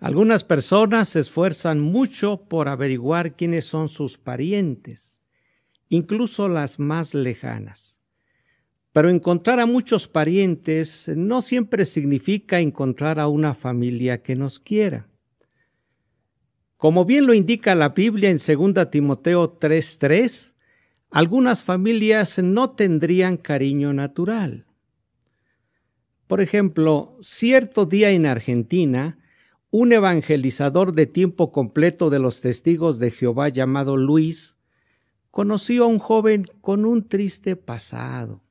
Algunas personas se esfuerzan mucho por averiguar quiénes son sus parientes, incluso las más lejanas. Pero encontrar a muchos parientes no siempre significa encontrar a una familia que nos quiera. Como bien lo indica la Biblia en 2 Timoteo 3:3, algunas familias no tendrían cariño natural. Por ejemplo, cierto día en Argentina, un evangelizador de tiempo completo de los testigos de Jehová llamado Luis conoció a un joven con un triste pasado.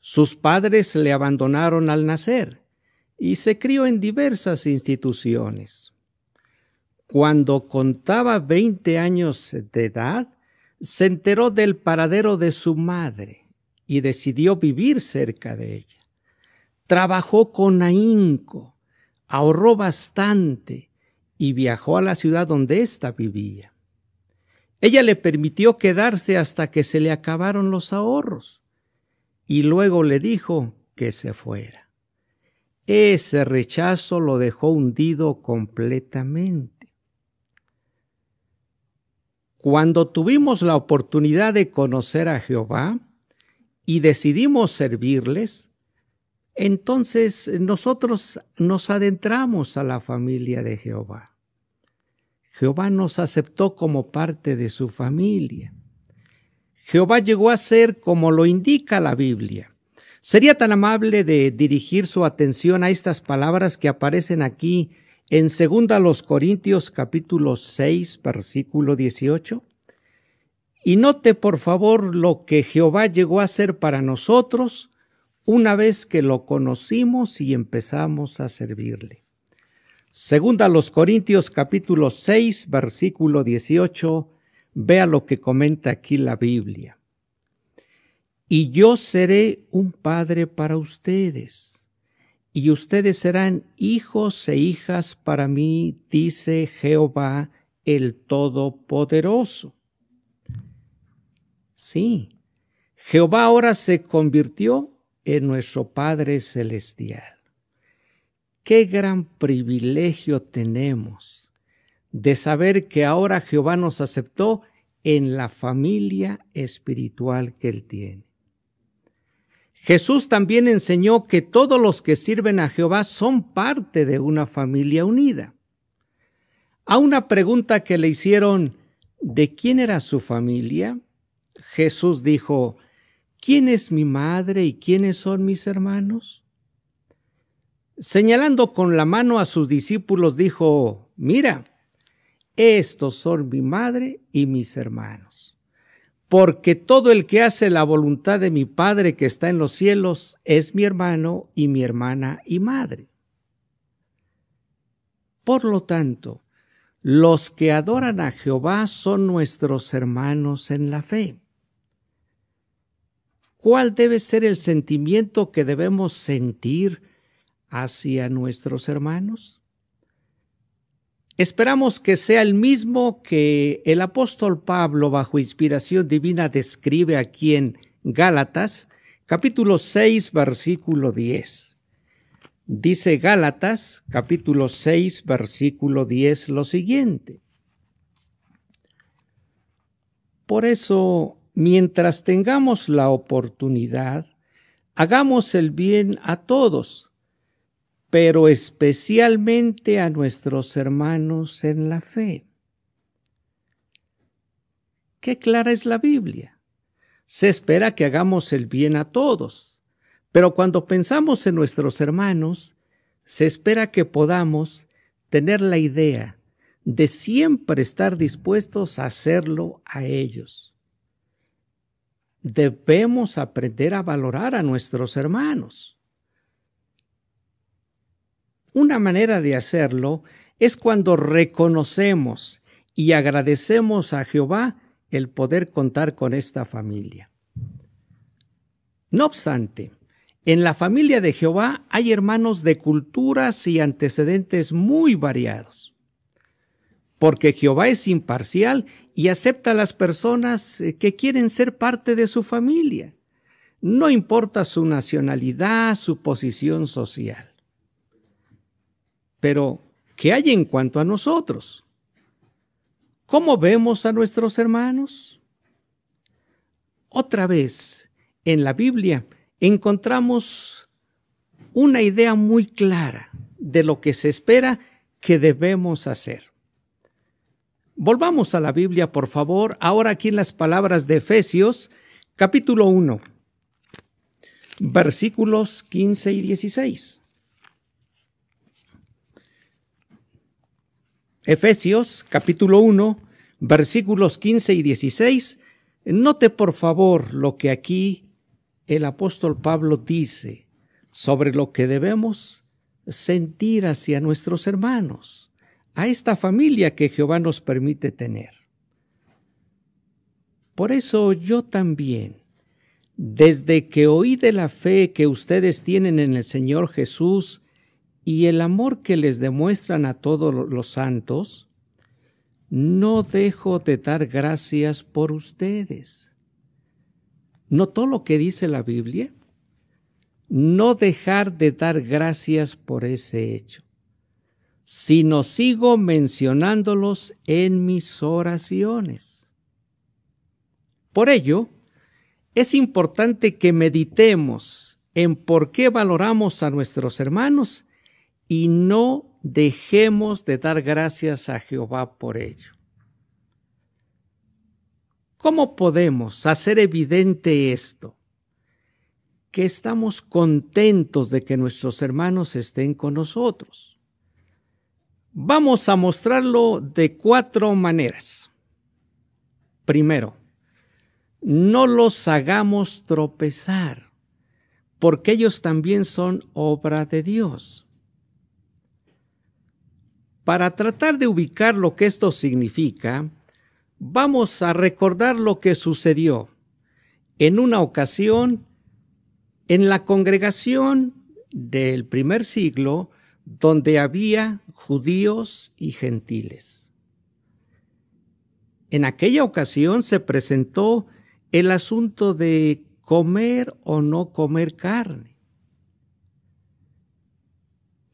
Sus padres le abandonaron al nacer y se crió en diversas instituciones. Cuando contaba veinte años de edad, se enteró del paradero de su madre y decidió vivir cerca de ella. Trabajó con ahínco, ahorró bastante y viajó a la ciudad donde ésta vivía. Ella le permitió quedarse hasta que se le acabaron los ahorros y luego le dijo que se fuera. Ese rechazo lo dejó hundido completamente. Cuando tuvimos la oportunidad de conocer a Jehová y decidimos servirles, entonces nosotros nos adentramos a la familia de Jehová. Jehová nos aceptó como parte de su familia. Jehová llegó a ser como lo indica la Biblia. Sería tan amable de dirigir su atención a estas palabras que aparecen aquí en 2 Corintios capítulo 6 versículo 18. Y note por favor lo que Jehová llegó a ser para nosotros una vez que lo conocimos y empezamos a servirle. Segunda los Corintios capítulo 6 versículo 18, vea lo que comenta aquí la Biblia. Y yo seré un padre para ustedes, y ustedes serán hijos e hijas para mí, dice Jehová el Todopoderoso. Sí, Jehová ahora se convirtió en nuestro Padre Celestial. Qué gran privilegio tenemos de saber que ahora Jehová nos aceptó en la familia espiritual que Él tiene. Jesús también enseñó que todos los que sirven a Jehová son parte de una familia unida. A una pregunta que le hicieron, ¿de quién era su familia? Jesús dijo, ¿quién es mi madre y quiénes son mis hermanos? Señalando con la mano a sus discípulos, dijo, mira, estos son mi madre y mis hermanos. Porque todo el que hace la voluntad de mi Padre que está en los cielos es mi hermano y mi hermana y madre. Por lo tanto, los que adoran a Jehová son nuestros hermanos en la fe. ¿Cuál debe ser el sentimiento que debemos sentir hacia nuestros hermanos? Esperamos que sea el mismo que el apóstol Pablo bajo inspiración divina describe aquí en Gálatas, capítulo 6, versículo 10. Dice Gálatas, capítulo 6, versículo 10, lo siguiente. Por eso mientras tengamos la oportunidad, hagamos el bien a todos, pero especialmente a nuestros hermanos en la fe. Qué clara es la Biblia. Se espera que hagamos el bien a todos, pero cuando pensamos en nuestros hermanos, se espera que podamos tener la idea de siempre estar dispuestos a hacerlo a ellos debemos aprender a valorar a nuestros hermanos. Una manera de hacerlo es cuando reconocemos y agradecemos a Jehová el poder contar con esta familia. No obstante, en la familia de Jehová hay hermanos de culturas y antecedentes muy variados porque Jehová es imparcial y acepta a las personas eh, que quieren ser parte de su familia. No importa su nacionalidad, su posición social. Pero que hay en cuanto a nosotros. ¿Cómo vemos a nuestros hermanos? Otra vez, en la Biblia encontramos una idea muy clara de lo que se espera que debemos hacer. Volvamos a la Biblia, por favor, ahora aquí en las palabras de Efesios, capítulo 1, versículos 15 y 16. Efesios, capítulo 1, versículos 15 y 16. Note, por favor, lo que aquí el apóstol Pablo dice sobre lo que debemos sentir hacia nuestros hermanos a esta familia que Jehová nos permite tener. Por eso yo también, desde que oí de la fe que ustedes tienen en el Señor Jesús y el amor que les demuestran a todos los santos, no dejo de dar gracias por ustedes. ¿Notó lo que dice la Biblia? No dejar de dar gracias por ese hecho sino sigo mencionándolos en mis oraciones. Por ello, es importante que meditemos en por qué valoramos a nuestros hermanos y no dejemos de dar gracias a Jehová por ello. ¿Cómo podemos hacer evidente esto? Que estamos contentos de que nuestros hermanos estén con nosotros Vamos a mostrarlo de cuatro maneras. Primero, no los hagamos tropezar, porque ellos también son obra de Dios. Para tratar de ubicar lo que esto significa, vamos a recordar lo que sucedió en una ocasión en la congregación del primer siglo, donde había judíos y gentiles. En aquella ocasión se presentó el asunto de comer o no comer carne.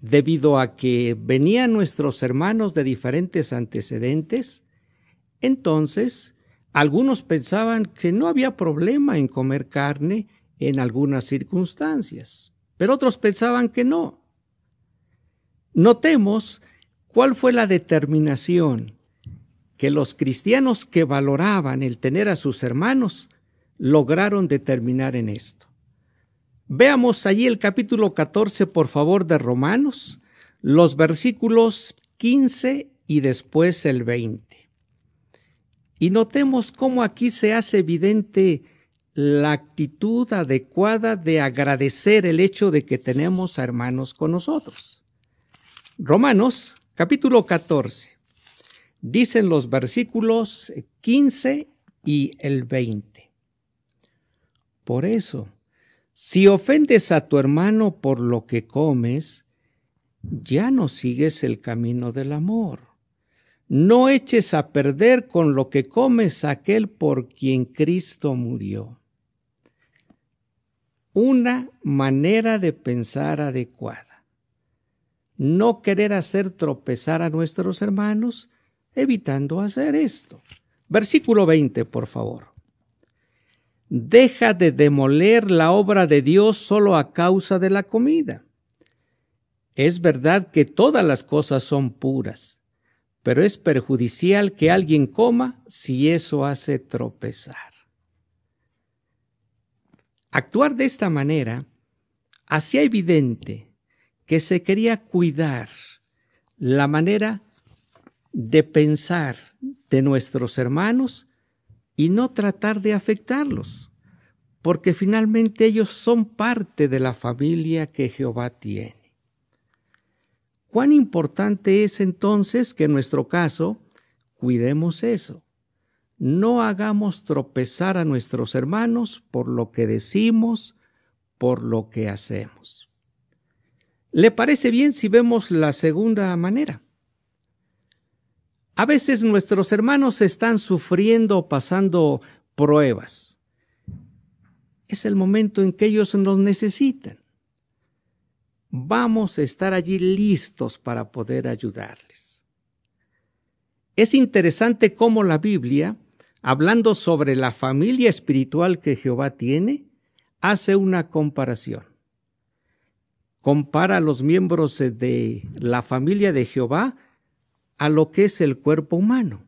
Debido a que venían nuestros hermanos de diferentes antecedentes, entonces algunos pensaban que no había problema en comer carne en algunas circunstancias, pero otros pensaban que no. Notemos cuál fue la determinación que los cristianos que valoraban el tener a sus hermanos lograron determinar en esto. Veamos allí el capítulo 14, por favor, de Romanos, los versículos 15 y después el 20. Y notemos cómo aquí se hace evidente la actitud adecuada de agradecer el hecho de que tenemos a hermanos con nosotros. Romanos capítulo 14. Dicen los versículos 15 y el 20. Por eso, si ofendes a tu hermano por lo que comes, ya no sigues el camino del amor. No eches a perder con lo que comes aquel por quien Cristo murió. Una manera de pensar adecuada no querer hacer tropezar a nuestros hermanos, evitando hacer esto. Versículo 20, por favor. Deja de demoler la obra de Dios solo a causa de la comida. Es verdad que todas las cosas son puras, pero es perjudicial que alguien coma si eso hace tropezar. Actuar de esta manera hacía evidente que se quería cuidar la manera de pensar de nuestros hermanos y no tratar de afectarlos, porque finalmente ellos son parte de la familia que Jehová tiene. Cuán importante es entonces que en nuestro caso cuidemos eso. No hagamos tropezar a nuestros hermanos por lo que decimos, por lo que hacemos. ¿Le parece bien si vemos la segunda manera? A veces nuestros hermanos están sufriendo o pasando pruebas. Es el momento en que ellos nos necesitan. vamos a estar allí listos para poder ayudarles. Es interesante cómo la Biblia, hablando sobre la familia espiritual que Jehová tiene, hace una comparación. Compara a los miembros de la familia de Jehová a lo que es el cuerpo humano.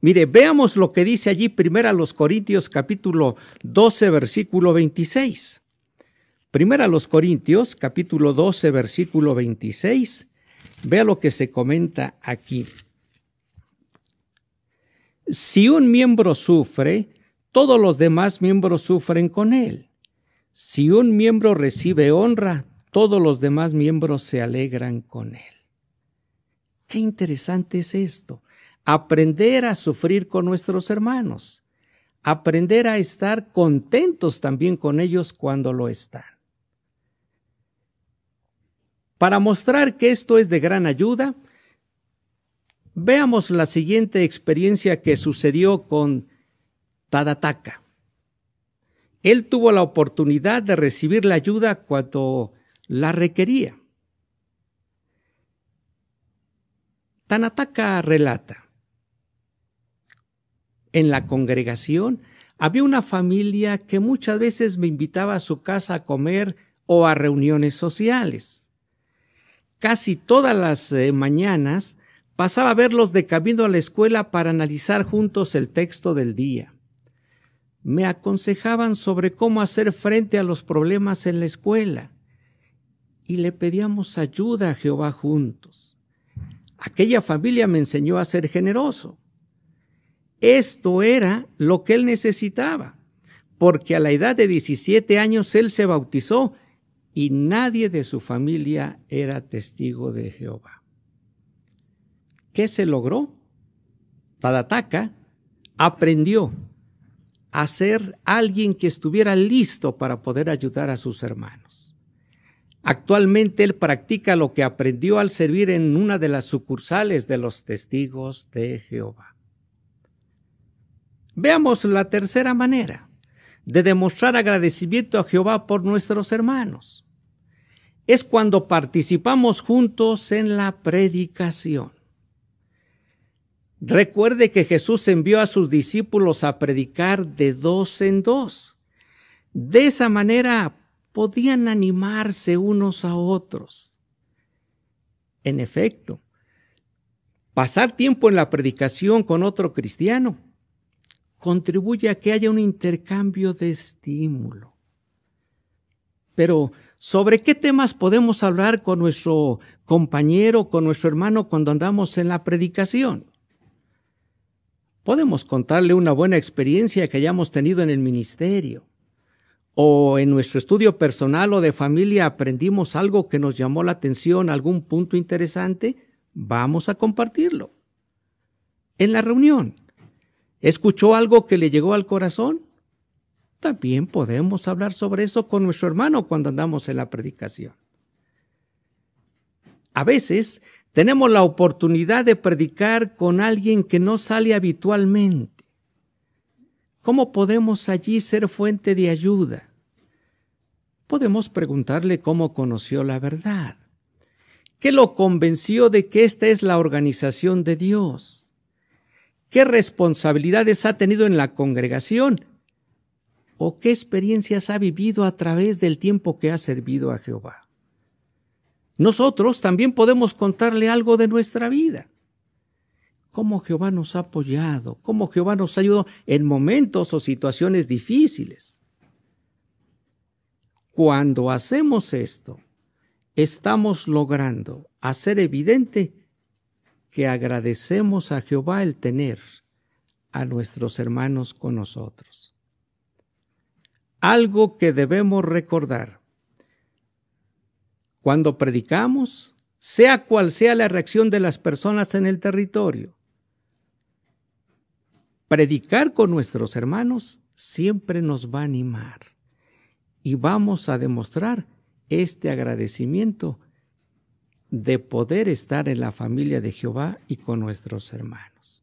Mire, veamos lo que dice allí primero a los Corintios capítulo 12 versículo 26. Primero a los Corintios capítulo 12 versículo 26. Vea lo que se comenta aquí. Si un miembro sufre, todos los demás miembros sufren con él. Si un miembro recibe honra, todos los demás miembros se alegran con él. Qué interesante es esto. Aprender a sufrir con nuestros hermanos. Aprender a estar contentos también con ellos cuando lo están. Para mostrar que esto es de gran ayuda, veamos la siguiente experiencia que sucedió con Tadataka. Él tuvo la oportunidad de recibir la ayuda cuando la requería. Tanataka relata, en la congregación había una familia que muchas veces me invitaba a su casa a comer o a reuniones sociales. Casi todas las eh, mañanas pasaba a verlos de camino a la escuela para analizar juntos el texto del día. Me aconsejaban sobre cómo hacer frente a los problemas en la escuela y le pedíamos ayuda a Jehová juntos. Aquella familia me enseñó a ser generoso. Esto era lo que él necesitaba, porque a la edad de 17 años él se bautizó y nadie de su familia era testigo de Jehová. ¿Qué se logró? Tadataka aprendió a ser alguien que estuviera listo para poder ayudar a sus hermanos. Actualmente él practica lo que aprendió al servir en una de las sucursales de los testigos de Jehová. Veamos la tercera manera de demostrar agradecimiento a Jehová por nuestros hermanos. Es cuando participamos juntos en la predicación. Recuerde que Jesús envió a sus discípulos a predicar de dos en dos. De esa manera podían animarse unos a otros. En efecto, pasar tiempo en la predicación con otro cristiano contribuye a que haya un intercambio de estímulo. Pero, ¿sobre qué temas podemos hablar con nuestro compañero, con nuestro hermano cuando andamos en la predicación? Podemos contarle una buena experiencia que hayamos tenido en el ministerio o en nuestro estudio personal o de familia aprendimos algo que nos llamó la atención, algún punto interesante, vamos a compartirlo. En la reunión, ¿escuchó algo que le llegó al corazón? También podemos hablar sobre eso con nuestro hermano cuando andamos en la predicación. A veces tenemos la oportunidad de predicar con alguien que no sale habitualmente ¿Cómo podemos allí ser fuente de ayuda? Podemos preguntarle cómo conoció la verdad. ¿Qué lo convenció de que esta es la organización de Dios? ¿Qué responsabilidades ha tenido en la congregación? ¿O qué experiencias ha vivido a través del tiempo que ha servido a Jehová? Nosotros también podemos contarle algo de nuestra vida cómo Jehová nos ha apoyado, cómo Jehová nos ha ayudado en momentos o situaciones difíciles. Cuando hacemos esto, estamos logrando hacer evidente que agradecemos a Jehová el tener a nuestros hermanos con nosotros. Algo que debemos recordar. Cuando predicamos, sea cual sea la reacción de las personas en el territorio, predicar con nuestros hermanos siempre nos va a animar y vamos a demostrar este agradecimiento de poder estar en la familia de Jehová y con nuestros hermanos.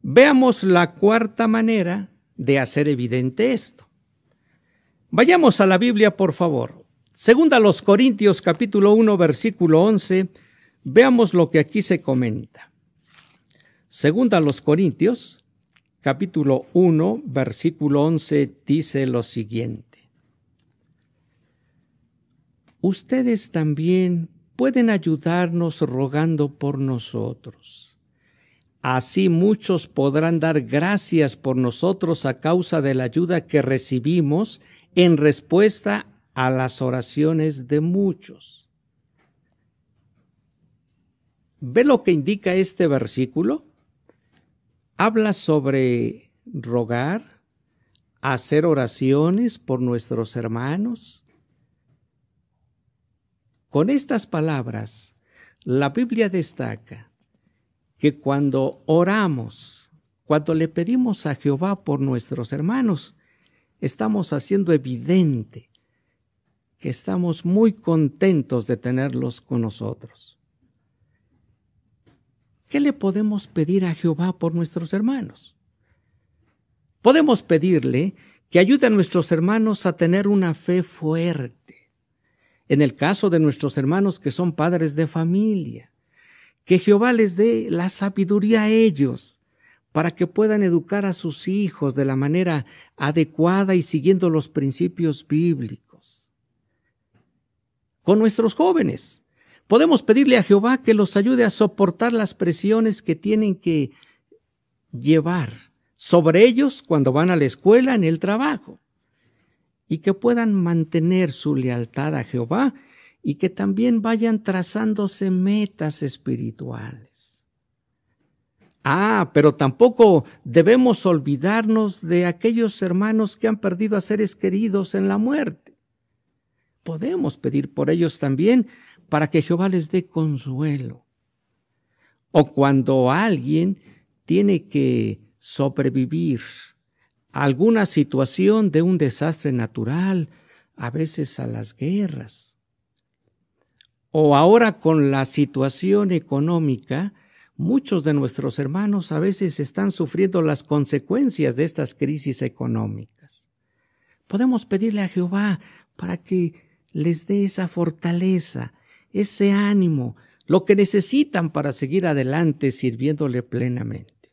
Veamos la cuarta manera de hacer evidente esto. Vayamos a la Biblia, por favor, Segunda los Corintios capítulo 1 versículo 11, veamos lo que aquí se comenta. Segunda los Corintios capítulo 1 versículo 11 dice lo siguiente. Ustedes también pueden ayudarnos rogando por nosotros. Así muchos podrán dar gracias por nosotros a causa de la ayuda que recibimos en respuesta a las oraciones de muchos. ¿Ve lo que indica este versículo? Habla sobre rogar, hacer oraciones por nuestros hermanos. Con estas palabras, la Biblia destaca que cuando oramos, cuando le pedimos a Jehová por nuestros hermanos, estamos haciendo evidente que estamos muy contentos de tenerlos con nosotros. ¿Qué le podemos pedir a Jehová por nuestros hermanos? Podemos pedirle que ayude a nuestros hermanos a tener una fe fuerte. En el caso de nuestros hermanos que son padres de familia, que Jehová les dé la sabiduría a ellos para que puedan educar a sus hijos de la manera adecuada y siguiendo los principios bíblicos con nuestros jóvenes. Podemos pedirle a Jehová que los ayude a soportar las presiones que tienen que llevar sobre ellos cuando van a la escuela, en el trabajo, y que puedan mantener su lealtad a Jehová y que también vayan trazándose metas espirituales. Ah, pero tampoco debemos olvidarnos de aquellos hermanos que han perdido a seres queridos en la muerte podemos pedir por ellos también para que Jehová les dé consuelo. O cuando alguien tiene que sobrevivir a alguna situación de un desastre natural, a veces a las guerras. O ahora con la situación económica, muchos de nuestros hermanos a veces están sufriendo las consecuencias de estas crisis económicas. Podemos pedirle a Jehová para que les dé esa fortaleza, ese ánimo, lo que necesitan para seguir adelante sirviéndole plenamente.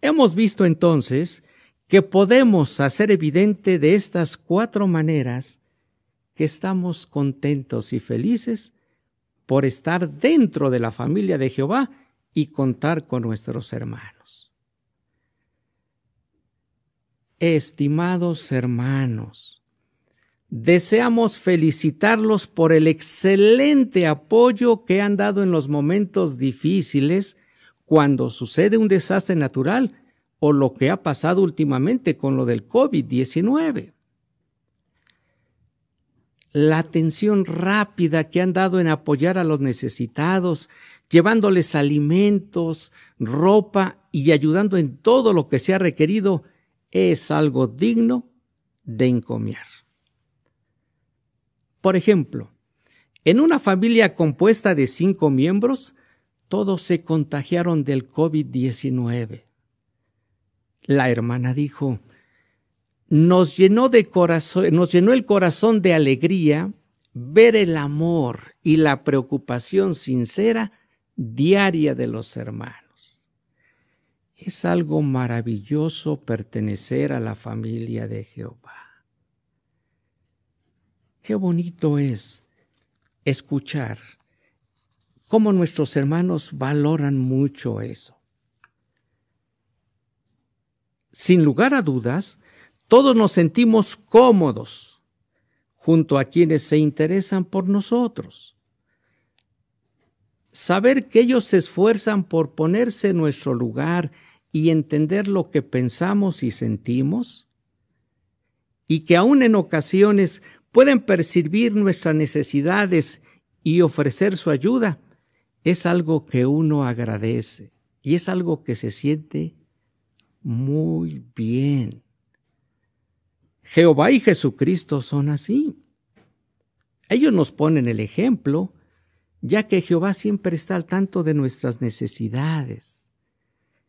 Hemos visto entonces que podemos hacer evidente de estas cuatro maneras que estamos contentos y felices por estar dentro de la familia de Jehová y contar con nuestros hermanos. Estimados hermanos, Deseamos felicitarlos por el excelente apoyo que han dado en los momentos difíciles cuando sucede un desastre natural o lo que ha pasado últimamente con lo del COVID-19. La atención rápida que han dado en apoyar a los necesitados, llevándoles alimentos, ropa y ayudando en todo lo que se ha requerido, es algo digno de encomiar. Por ejemplo, en una familia compuesta de cinco miembros, todos se contagiaron del COVID-19. La hermana dijo, nos llenó, nos llenó el corazón de alegría ver el amor y la preocupación sincera diaria de los hermanos. Es algo maravilloso pertenecer a la familia de Jehová. Qué bonito es escuchar cómo nuestros hermanos valoran mucho eso. Sin lugar a dudas, todos nos sentimos cómodos junto a quienes se interesan por nosotros. Saber que ellos se esfuerzan por ponerse en nuestro lugar y entender lo que pensamos y sentimos, y que aún en ocasiones pueden percibir nuestras necesidades y ofrecer su ayuda, es algo que uno agradece y es algo que se siente muy bien. Jehová y Jesucristo son así. Ellos nos ponen el ejemplo, ya que Jehová siempre está al tanto de nuestras necesidades.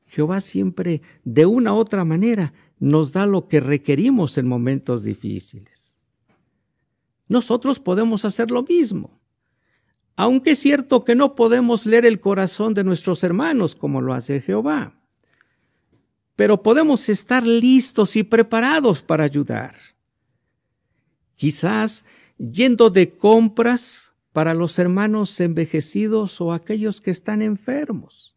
Jehová siempre, de una u otra manera, nos da lo que requerimos en momentos difíciles. Nosotros podemos hacer lo mismo. Aunque es cierto que no podemos leer el corazón de nuestros hermanos como lo hace Jehová, pero podemos estar listos y preparados para ayudar. Quizás yendo de compras para los hermanos envejecidos o aquellos que están enfermos,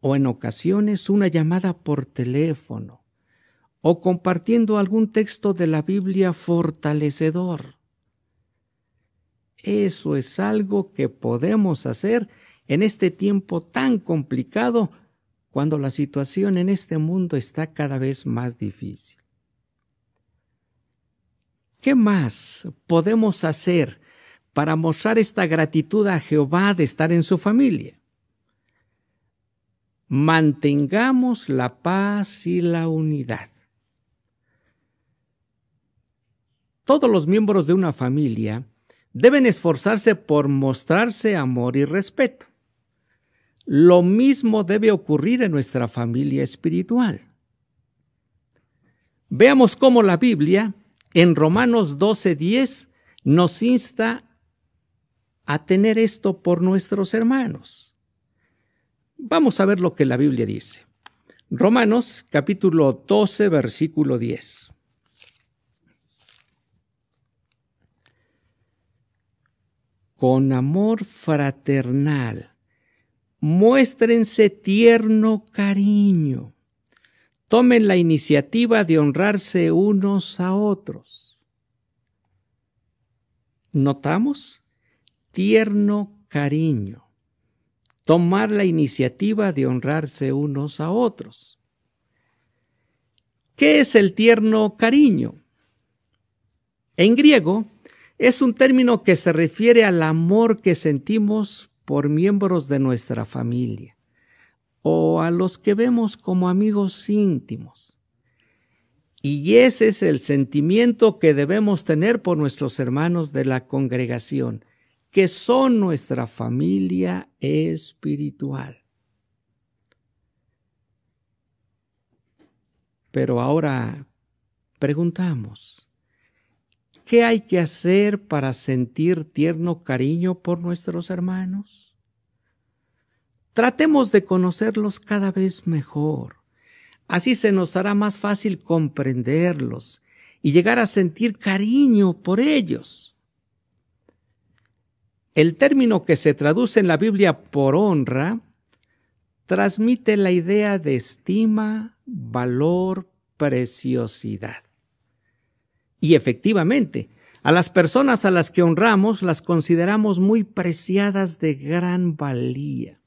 o en ocasiones una llamada por teléfono, o compartiendo algún texto de la Biblia fortalecedor. Eso es algo que podemos hacer en este tiempo tan complicado cuando la situación en este mundo está cada vez más difícil. ¿Qué más podemos hacer para mostrar esta gratitud a Jehová de estar en su familia? Mantengamos la paz y la unidad. Todos los miembros de una familia deben esforzarse por mostrarse amor y respeto. Lo mismo debe ocurrir en nuestra familia espiritual. Veamos cómo la Biblia en Romanos 12:10 nos insta a tener esto por nuestros hermanos. Vamos a ver lo que la Biblia dice. Romanos capítulo 12 versículo 10. Con amor fraternal. Muéstrense tierno cariño. Tomen la iniciativa de honrarse unos a otros. ¿Notamos? Tierno cariño. Tomar la iniciativa de honrarse unos a otros. ¿Qué es el tierno cariño? En griego, es un término que se refiere al amor que sentimos por miembros de nuestra familia o a los que vemos como amigos íntimos. Y ese es el sentimiento que debemos tener por nuestros hermanos de la congregación, que son nuestra familia espiritual. Pero ahora preguntamos, ¿Qué hay que hacer para sentir tierno cariño por nuestros hermanos? Tratemos de conocerlos cada vez mejor. Así se nos hará más fácil comprenderlos y llegar a sentir cariño por ellos. El término que se traduce en la Biblia por honra transmite la idea de estima, valor, preciosidad. Y efectivamente, a las personas a las que honramos las consideramos muy preciadas de gran valía.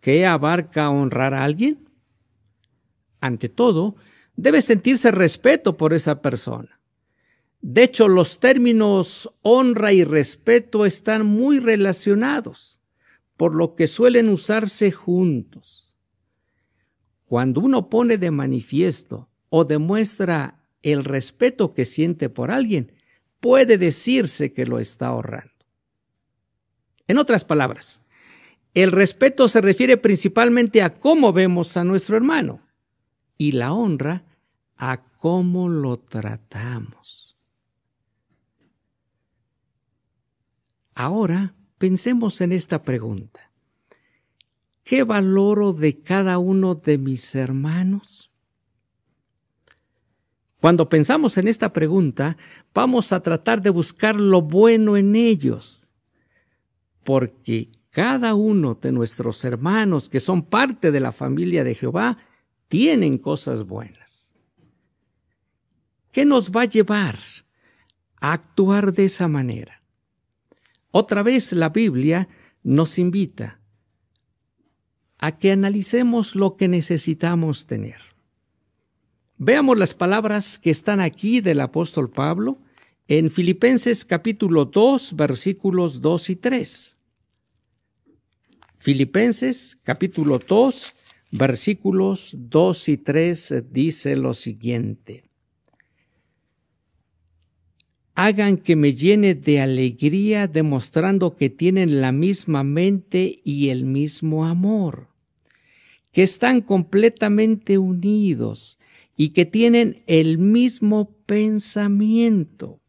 ¿Qué abarca honrar a alguien? Ante todo, debe sentirse respeto por esa persona. De hecho, los términos honra y respeto están muy relacionados, por lo que suelen usarse juntos. Cuando uno pone de manifiesto o demuestra el respeto que siente por alguien, puede decirse que lo está ahorrando. En otras palabras, el respeto se refiere principalmente a cómo vemos a nuestro hermano y la honra a cómo lo tratamos. Ahora pensemos en esta pregunta. ¿Qué valoro de cada uno de mis hermanos? Cuando pensamos en esta pregunta, vamos a tratar de buscar lo bueno en ellos, porque cada uno de nuestros hermanos que son parte de la familia de Jehová tienen cosas buenas. ¿Qué nos va a llevar a actuar de esa manera? Otra vez la Biblia nos invita a que analicemos lo que necesitamos tener. Veamos las palabras que están aquí del apóstol Pablo en Filipenses capítulo 2 versículos 2 y 3. Filipenses capítulo 2 versículos 2 y 3 dice lo siguiente. Hagan que me llene de alegría demostrando que tienen la misma mente y el mismo amor, que están completamente unidos, y que tienen el mismo pensamiento.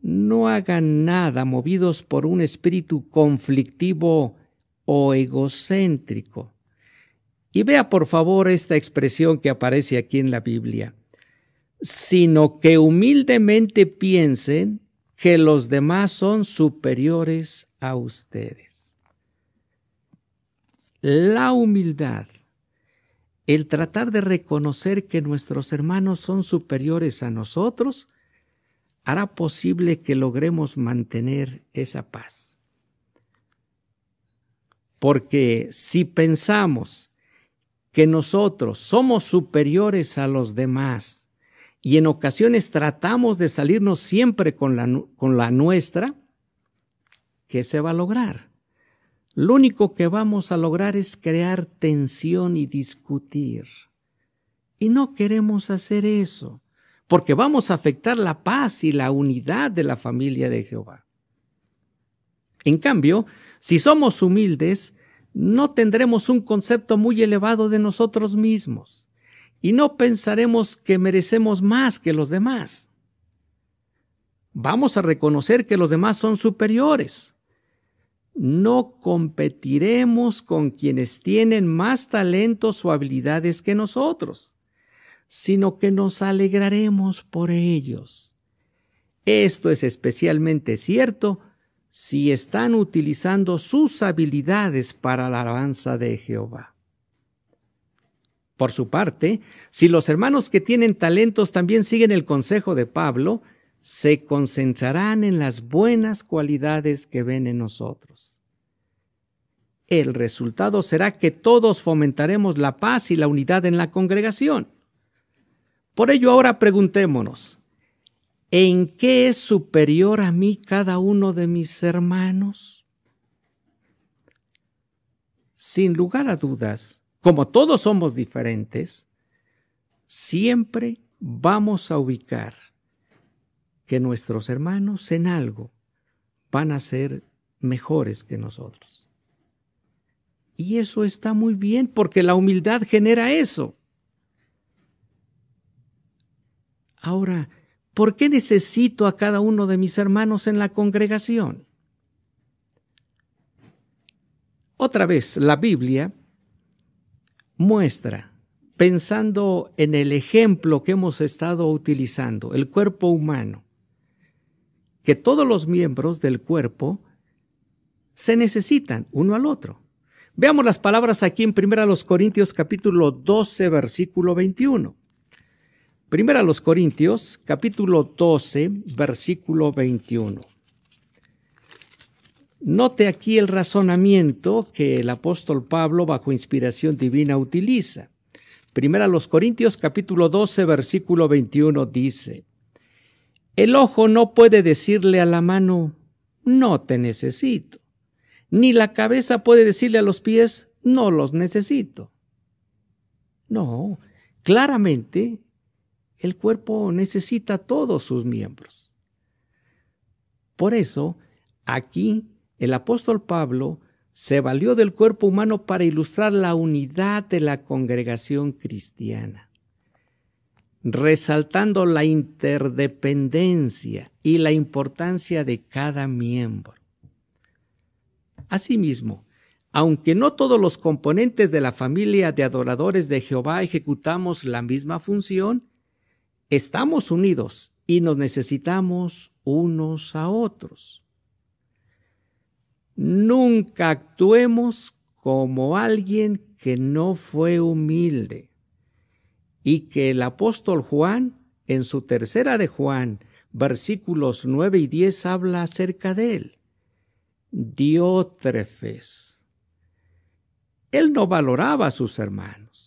No hagan nada movidos por un espíritu conflictivo o egocéntrico. Y vea por favor esta expresión que aparece aquí en la Biblia, sino que humildemente piensen que los demás son superiores a ustedes. La humildad, el tratar de reconocer que nuestros hermanos son superiores a nosotros, hará posible que logremos mantener esa paz. Porque si pensamos que nosotros somos superiores a los demás y en ocasiones tratamos de salirnos siempre con la, nuestra, ¿qué se va a lograr? Lo único que vamos a lograr es crear tensión y discutir. Y no queremos hacer eso porque vamos a afectar la paz y la unidad de la familia de Jehová. En cambio, si somos humildes, no tendremos un concepto muy elevado de nosotros mismos y no pensaremos que merecemos más que los demás. Vamos a reconocer que los demás son superiores. No competiremos con quienes tienen más talentos o habilidades que nosotros sino que nos alegraremos por ellos. Esto es especialmente cierto si están utilizando sus habilidades para la alabanza de Jehová. Por su parte, si los hermanos que tienen talentos también siguen el consejo de Pablo, se concentrarán en las buenas cualidades que ven en nosotros. El resultado será que todos fomentaremos la paz y la unidad en la congregación. Por ello ahora preguntémonos, ¿en qué es superior a mí cada uno de mis hermanos? Sin lugar a dudas, como todos somos diferentes, siempre vamos a ubicar que nuestros hermanos en algo van a ser mejores que nosotros. Y eso está muy bien porque la humildad genera eso. Ahora, ¿por qué necesito a cada uno de mis hermanos en la congregación? Otra vez, la Biblia muestra, pensando en el ejemplo que hemos estado utilizando, el cuerpo humano, que todos los miembros del cuerpo se necesitan uno al otro. Veamos las palabras aquí en 1 Corintios capítulo 12, versículo 21. Primera a los Corintios, capítulo 12, versículo 21. Note aquí el razonamiento que el apóstol Pablo, bajo inspiración divina, utiliza. Primera los Corintios, capítulo 12, versículo 21 dice, El ojo no puede decirle a la mano, no te necesito, ni la cabeza puede decirle a los pies, no los necesito. No, claramente el cuerpo necesita todos sus miembros. Por eso, aquí el apóstol Pablo se valió del cuerpo humano para ilustrar la unidad de la congregación cristiana, resaltando la interdependencia y la importancia de cada miembro. Asimismo, aunque no todos los componentes de la familia de adoradores de Jehová ejecutamos la misma función, estamos unidos y nos necesitamos unos a otros. Nunca actuemos como alguien que no fue humilde y que el apóstol Juan, en su tercera de Juan, versículos 9 y 10, habla acerca de él. Diótrefes. Él no valoraba a sus hermanos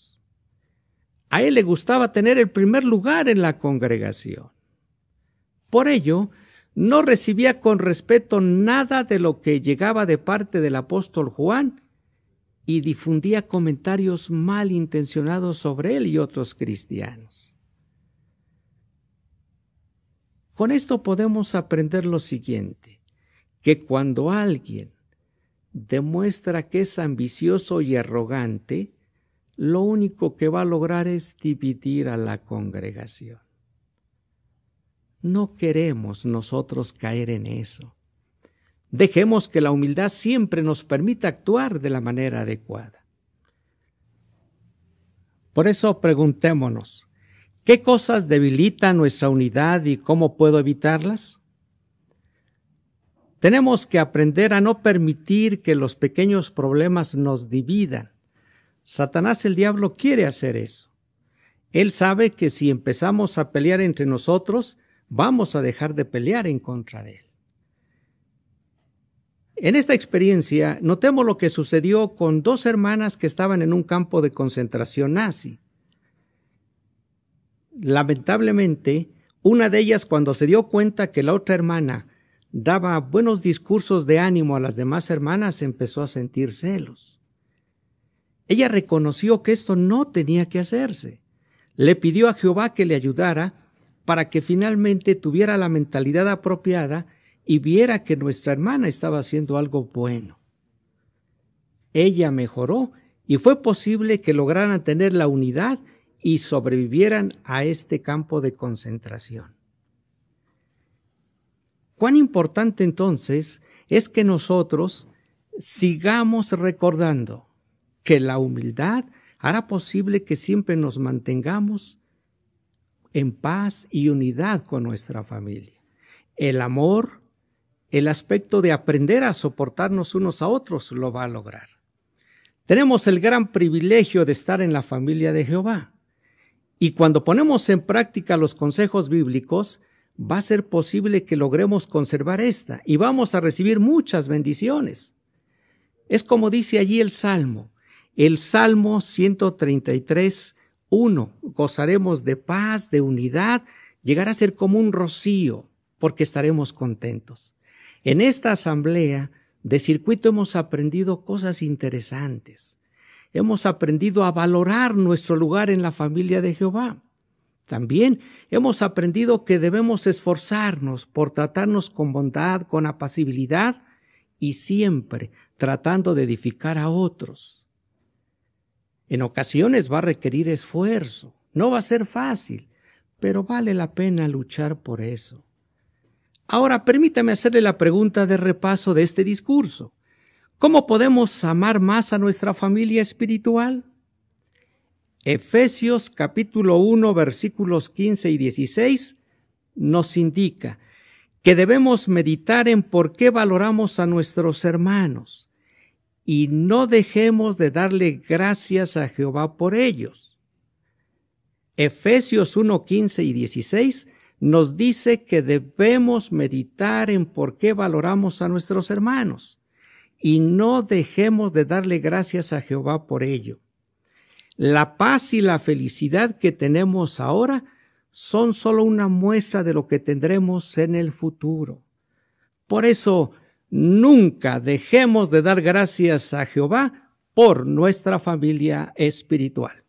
a él le gustaba tener el primer lugar en la congregación. Por ello, no recibía con respeto nada de lo que llegaba de parte del apóstol Juan y difundía comentarios malintencionados sobre él y otros cristianos. Con esto podemos aprender lo siguiente, que cuando alguien demuestra que es ambicioso y arrogante, lo único que va a lograr es dividir a la congregación. No queremos nosotros caer en eso. Dejemos que la humildad siempre nos permita actuar de la manera adecuada. Por eso preguntémonos, ¿qué cosas debilitan nuestra unidad y cómo puedo evitarlas? Tenemos que aprender a no permitir que los pequeños problemas nos dividan. Satanás el diablo quiere hacer eso. Él sabe que si empezamos a pelear entre nosotros, vamos a dejar de pelear en contra de él. En esta experiencia, notemos lo que sucedió con dos hermanas que estaban en un campo de concentración nazi. Lamentablemente, una de ellas cuando se dio cuenta que la otra hermana daba buenos discursos de ánimo a las demás hermanas, empezó a sentir celos. Ella reconoció que esto no tenía que hacerse. Le pidió a Jehová que le ayudara para que finalmente tuviera la mentalidad apropiada y viera que nuestra hermana estaba haciendo algo bueno. Ella mejoró y fue posible que lograran tener la unidad y sobrevivieran a este campo de concentración. Cuán importante entonces es que nosotros sigamos recordando que la humildad hará posible que siempre nos mantengamos en paz y unidad con nuestra familia. El amor el aspecto de aprender a soportarnos unos a otros lo va a lograr. Tenemos el gran privilegio de estar en la familia de Jehová. Y cuando ponemos en práctica los consejos bíblicos, va a ser posible que logremos conservar esta y vamos a recibir muchas bendiciones. Es como dice allí el Salmo, el Salmo 133, 1, gozaremos de paz, de unidad, llegará a ser como un rocío, porque estaremos contentos. En esta asamblea de circuito hemos aprendido cosas interesantes. Hemos aprendido a valorar nuestro lugar en la familia de Jehová. También hemos aprendido que debemos esforzarnos por tratarnos con bondad, con apacibilidad y siempre tratando de edificar a otros. En ocasiones va a requerir esfuerzo, no va a ser fácil, pero vale la pena luchar por eso. Ahora permítame hacerle la pregunta de repaso de este discurso. ¿Cómo podemos amar más a nuestra familia espiritual? Efesios capítulo 1 versículos 15 y 16 nos indica que debemos meditar en por qué valoramos a nuestros hermanos y no dejemos de darle gracias a Jehová por ellos. Efesios 1, 15 y 16 nos dice que debemos meditar en por qué valoramos a nuestros hermanos y no dejemos de darle gracias a Jehová por ello. La paz y la felicidad que tenemos ahora son solo una muestra de lo que tendremos en el futuro. Por eso, nunca dejemos de dar gracias a Jehová por nuestra familia espiritual.